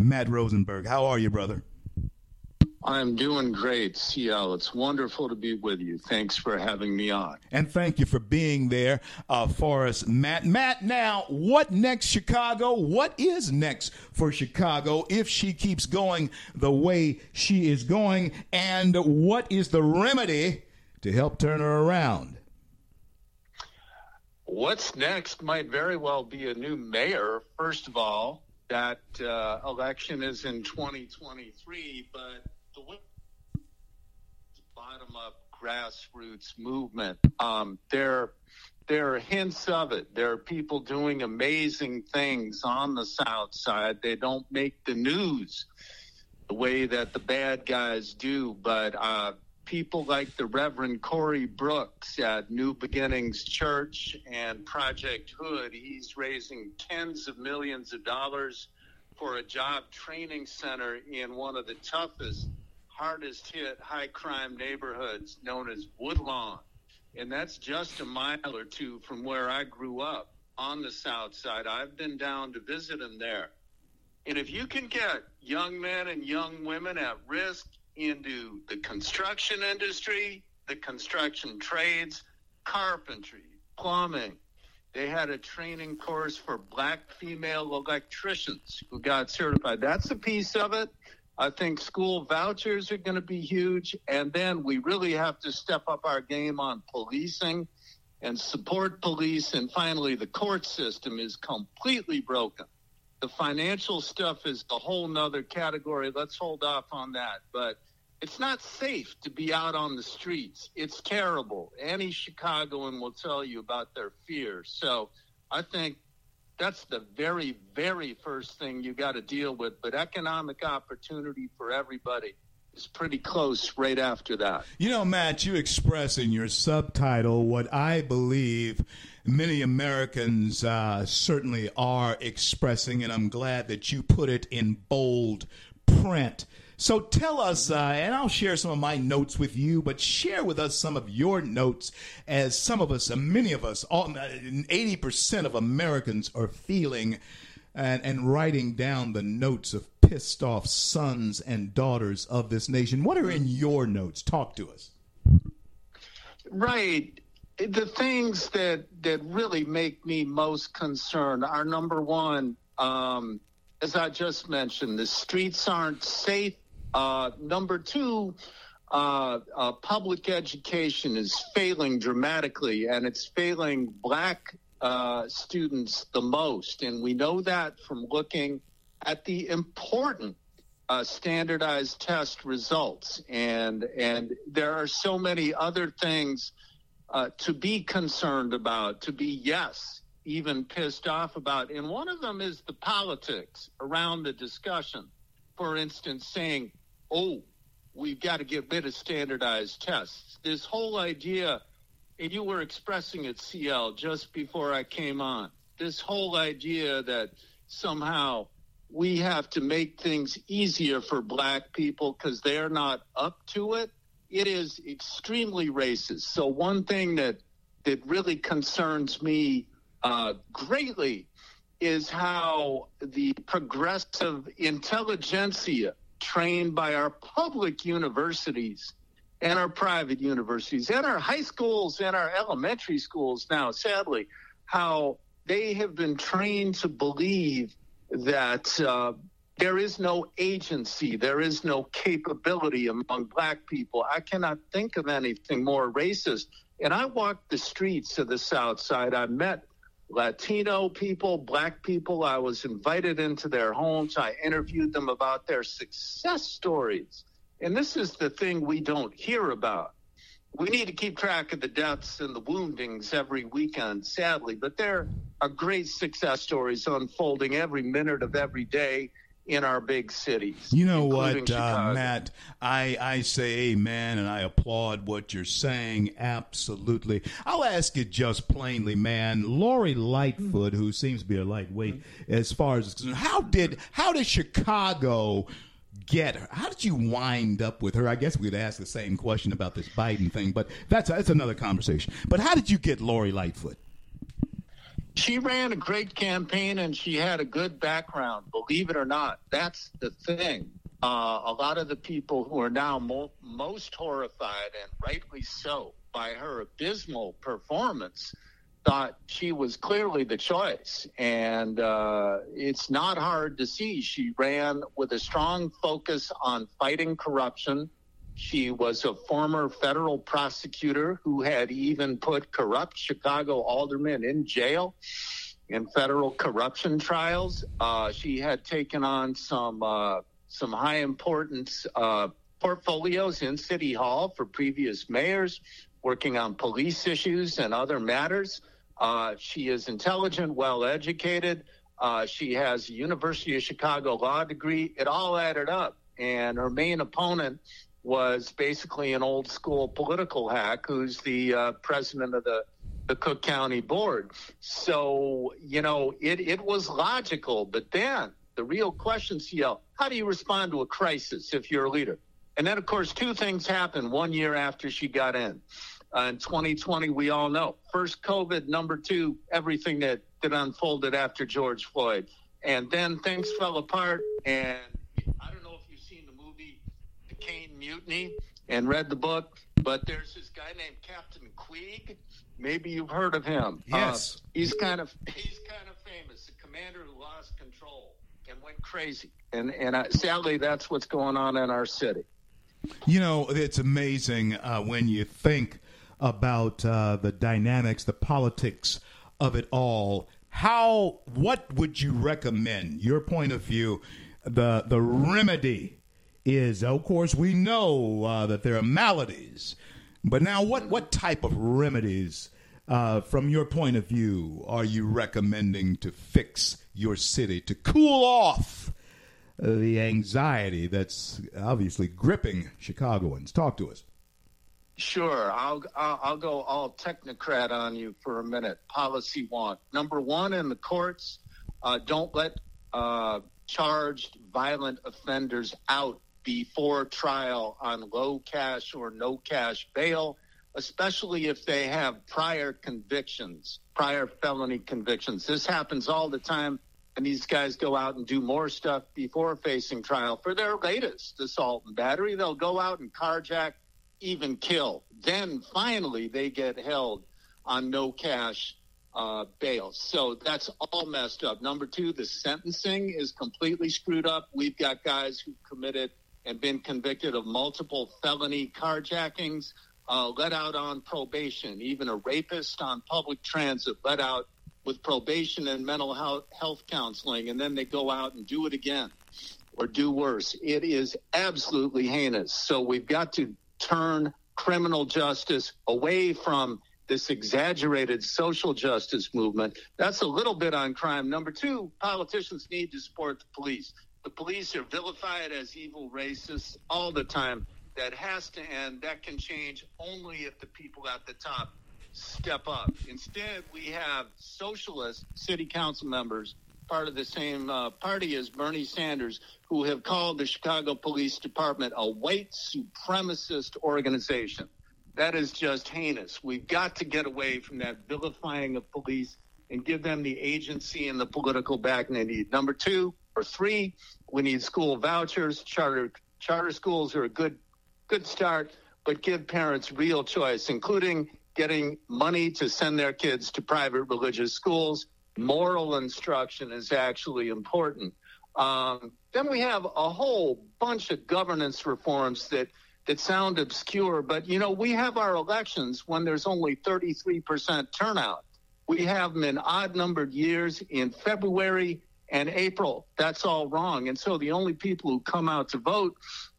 Matt Rosenberg. How are you, brother? I'm doing great, CL. It's wonderful to be with you. Thanks for having me on. And thank you for being there uh, for us, Matt. Matt, now, what next, Chicago? What is next for Chicago if she keeps going the way she is going? And what is the remedy to help turn her around? What's next might very well be a new mayor, first of all. That uh, election is in 2023, but the bottom up grassroots movement. Um, there, there are hints of it. There are people doing amazing things on the South Side. They don't make the news the way that the bad guys do, but uh, people like the Reverend Corey Brooks at New Beginnings Church and Project Hood, he's raising tens of millions of dollars for a job training center in one of the toughest hardest hit high crime neighborhoods known as Woodlawn. And that's just a mile or two from where I grew up on the south side. I've been down to visit him there. And if you can get young men and young women at risk into the construction industry, the construction trades, carpentry, plumbing, they had a training course for black female electricians who got certified. That's a piece of it. I think school vouchers are going to be huge. And then we really have to step up our game on policing and support police. And finally, the court system is completely broken. The financial stuff is a whole nother category. Let's hold off on that. But it's not safe to be out on the streets. It's terrible. Any Chicagoan will tell you about their fears. So I think that's the very, very first thing you got to deal with. But economic opportunity for everybody is pretty close right after that. You know, Matt, you express in your subtitle what I believe many Americans uh, certainly are expressing, and I'm glad that you put it in bold print. So tell us, uh, and I'll share some of my notes with you, but share with us some of your notes as some of us, uh, many of us, all, 80% uh, of Americans are feeling and, and writing down the notes of pissed off sons and daughters of this nation. What are in your notes? Talk to us. Right. The things that, that really make me most concerned are number one, um, as I just mentioned, the streets aren't safe uh, number two, uh, uh, public education is failing dramatically, and it's failing black uh, students the most. And we know that from looking at the important uh, standardized test results. And, and there are so many other things uh, to be concerned about, to be, yes, even pissed off about. And one of them is the politics around the discussion. For instance, saying, oh, we've got to get rid of standardized tests. This whole idea, and you were expressing it, CL, just before I came on, this whole idea that somehow we have to make things easier for black people because they're not up to it, it is extremely racist. So one thing that that really concerns me uh, greatly is how the progressive intelligentsia trained by our public universities and our private universities and our high schools and our elementary schools now, sadly, how they have been trained to believe that uh, there is no agency, there is no capability among black people. I cannot think of anything more racist. And I walked the streets of the South Side. I met Latino people, black people. I was invited into their homes. I interviewed them about their success stories. And this is the thing we don't hear about. We need to keep track of the deaths and the woundings every weekend, sadly, but there are great success stories unfolding every minute of every day in our big cities. You know what, uh, Matt? I, I say amen and I applaud what you're saying. Absolutely. I'll ask you just plainly, man. Lori Lightfoot, who seems to be a lightweight as far as how did how did Chicago get her? How did you wind up with her? I guess we'd ask the same question about this Biden thing, but that's that's another conversation. But how did you get Lori Lightfoot? She ran a great campaign and she had a good background, believe it or not. That's the thing. Uh, a lot of the people who are now mo- most horrified, and rightly so, by her abysmal performance thought she was clearly the choice. And uh, it's not hard to see. She ran with a strong focus on fighting corruption. She was a former federal prosecutor who had even put corrupt Chicago aldermen in jail in federal corruption trials. Uh, she had taken on some uh, some high importance uh, portfolios in City Hall for previous mayors, working on police issues and other matters. Uh, she is intelligent, well educated. Uh, she has a University of Chicago law degree. It all added up. And her main opponent was basically an old school political hack who's the uh, president of the, the Cook County Board. So, you know, it, it was logical. But then the real question, CL, how do you respond to a crisis if you're a leader? And then, of course, two things happened one year after she got in. Uh, in 2020, we all know. First, COVID. Number two, everything that, that unfolded after George Floyd. And then things fell apart. And I don't know if you've seen the movie The Caine Mutiny and read the book, but there's this guy named Captain Queeg. Maybe you've heard of him. Yes. Uh, he's kind of he's kind of famous. The commander who lost control and went crazy. And and uh, sadly, that's what's going on in our city. You know, it's amazing uh, when you think about uh, the dynamics, the politics of it all. How, what would you recommend? Your point of view, the the remedy is, of course, we know uh, that there are maladies, but now, what what type of remedies, uh, from your point of view, are you recommending to fix your city to cool off? The anxiety that's obviously gripping Chicagoans. Talk to us. Sure, I'll, I'll go all technocrat on you for a minute. Policy one, number one in the courts, uh, don't let uh, charged violent offenders out before trial on low cash or no cash bail, especially if they have prior convictions, prior felony convictions. This happens all the time, and these guys go out and do more stuff before facing trial for their latest assault and battery. They'll go out and carjack even kill. Then finally they get held on no cash uh, bail. So that's all messed up. Number two, the sentencing is completely screwed up. We've got guys who committed and been convicted of multiple felony carjackings, uh, let out on probation. Even a rapist on public transit let out with probation and mental health, health counseling, and then they go out and do it again or do worse. It is absolutely heinous. So we've got to turn criminal justice away from this exaggerated social justice movement. That's a little bit on crime. Number two, politicians need to support the police. The police are vilified as evil racists all the time. That has to end. That can change only if the people at the top step up. Instead, we have socialist city council members, part of the same uh, party as Bernie Sanders, who have called the Chicago Police Department a white supremacist organization. That is just heinous. We've got to get away from that vilifying of police and give them the agency and the political backing they need. Number two three, we need school vouchers. Charter charter schools are a good good start, but give parents real choice, including getting money to send their kids to private religious schools. Moral instruction is actually important. Um, then we have a whole bunch of governance reforms that that sound obscure, but you know we have our elections when there's only 33% turnout. We have them in odd numbered years in February and April. That's all wrong, and so the only people who come out to vote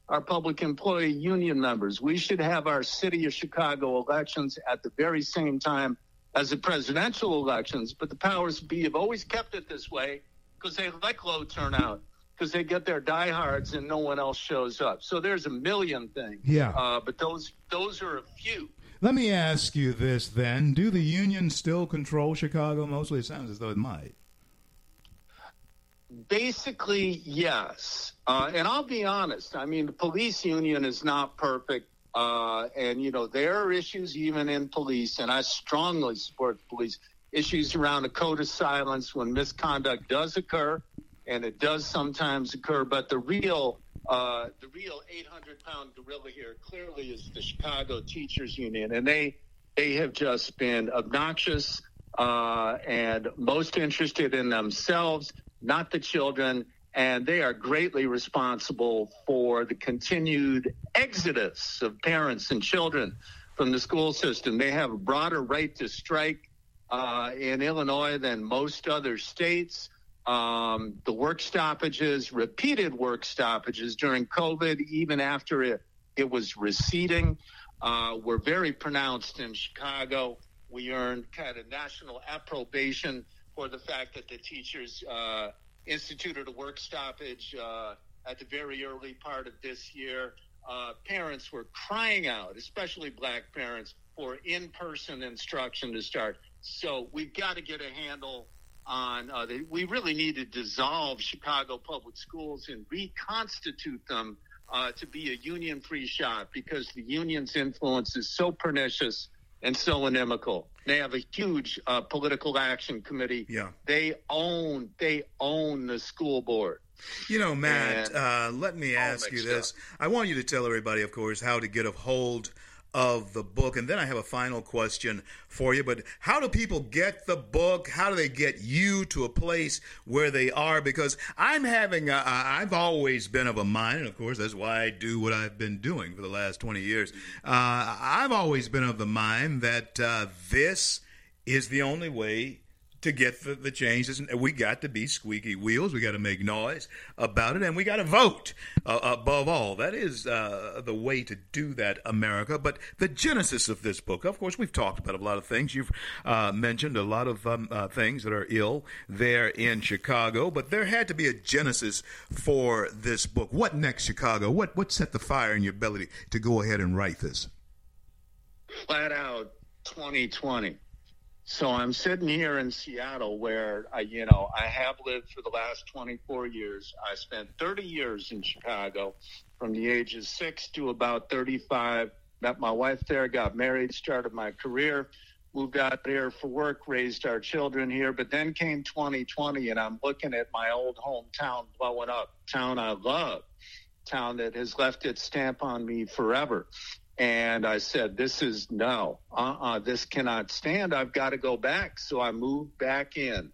are public employee union members. We should have our city of Chicago elections at the very same time as the presidential elections, but the powers be have always kept it this way because they like low turnout because they get their diehards and no one else shows up. So there's a million things. Yeah. Uh, but those those are a few. Let me ask you this then: Do the unions still control Chicago? Mostly, it sounds as though it might. Basically, yes. Uh, and I'll be honest. I mean, the police union is not perfect. Uh, and, you know, there are issues even in police, and I strongly support police. issues around a code of silence when misconduct does occur, and it does sometimes occur. But the real uh, the real 800 pound gorilla here clearly is the Chicago Teachers Union, and they they have just been obnoxious uh, and most interested in themselves, not the children. And they are greatly responsible for the continued exodus of parents and children from the school system. They have a broader right to strike uh, in Illinois than most other states. Um, the work stoppages, repeated work stoppages during COVID, even after it, it was receding, uh, were very pronounced in Chicago. We earned kind of national approbation for the fact that the teachers uh, instituted a work stoppage uh, at the very early part of this year. Uh, parents were crying out, especially black parents, for in person instruction to start. So we've got to get a handle on uh, the, we really need to dissolve Chicago public schools and reconstitute them uh, to be a union free shop because the union's influence is so pernicious and so inimical. They have a huge uh, political action committee. Yeah. They own they own the school board. You know, Matt, uh, let me ask you this. Up. I want you to tell everybody, of course, how to get a hold of the book. And then I have a final question for you. But how do people get the book? How do they get you to a place where they are? Because I'm having, a, I've always been of a mind, and of course, that's why I do what I've been doing for the last 20 years. Uh, I've always been of the mind that uh, this is the only way to get the, the changes. We got to be squeaky wheels. We got to make noise about it, and we got to vote uh, above all. That is uh, the way to do that, America. But the genesis of this book, of course, we've talked about a lot of things. You've uh, mentioned a lot of um, uh, things that are ill there in Chicago, but there had to be a genesis for this book. What next, Chicago? What what set the fire in your belly to go ahead and write this? Flat out, 2020 so I'm sitting here in Seattle where I, you know, I have lived for the last 24 years. I spent 30 years in Chicago from the ages six to about 35. Met my wife there, got married, started my career, moved out there for work, raised our children here. But then came 2020 and I'm looking at my old hometown blowing up, town I love, town that has left its stamp on me forever. And I said, this is no, uh-uh, this cannot stand. I've got to go back. So I moved back in.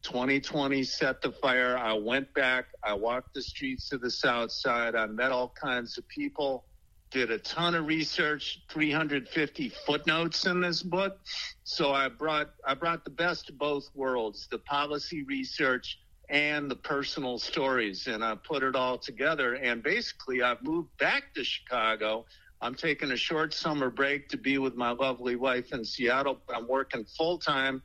2020 set the fire. I went back. I walked the streets of the South Side. I met all kinds of people, did a ton of research, 350 footnotes in this book. So I brought, I brought the best of both worlds, the policy research and the personal stories. And I put it all together. And basically I've moved back to Chicago I'm taking a short summer break to be with my lovely wife in Seattle. I'm working full time,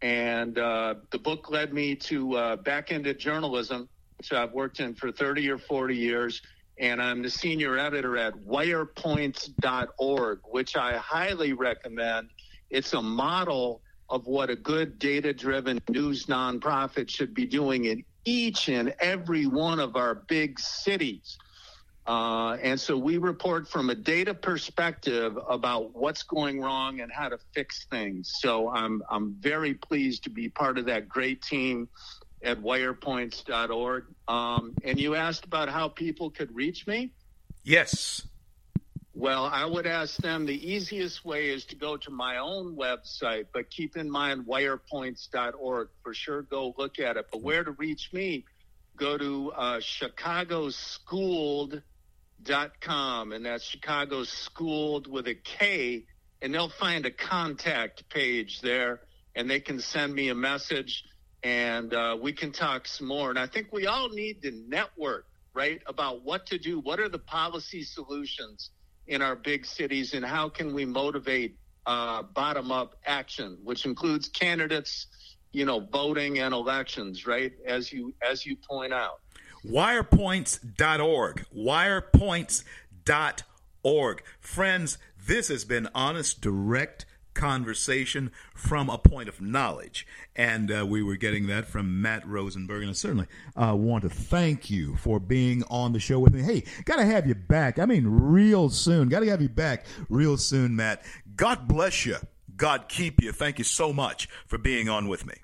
and uh, the book led me to uh, back into journalism, which I've worked in for 30 or 40 years. And I'm the senior editor at wirepoints.org, which I highly recommend. It's a model of what a good data driven news nonprofit should be doing in each and every one of our big cities. Uh, and so we report from a data perspective about what's going wrong and how to fix things. So I'm I'm very pleased to be part of that great team at wirepoints.org. Um, and you asked about how people could reach me. Yes. Well, I would ask them the easiest way is to go to my own website, but keep in mind wirepoints.org. For sure, go look at it. But where to reach me? Go to uh, Chicago Schooled dot com, and that's Chicago Schooled with a K, and they'll find a contact page there, and they can send me a message, and uh, we can talk some more. And I think we all need to network, right, about what to do. What are the policy solutions in our big cities, and how can we motivate uh, bottom up action, which includes candidates, you know, voting and elections, right? As you as you point out wirepoints.org. Wirepoints.org. Friends, this has been honest, direct conversation from a point of knowledge. And uh, we were getting that from Matt Rosenberg. And I certainly uh, want to thank you for being on the show with me. Hey, got to have you back. I mean, real soon. Got to have you back real soon, Matt. God bless you. God keep you. Thank you so much for being on with me.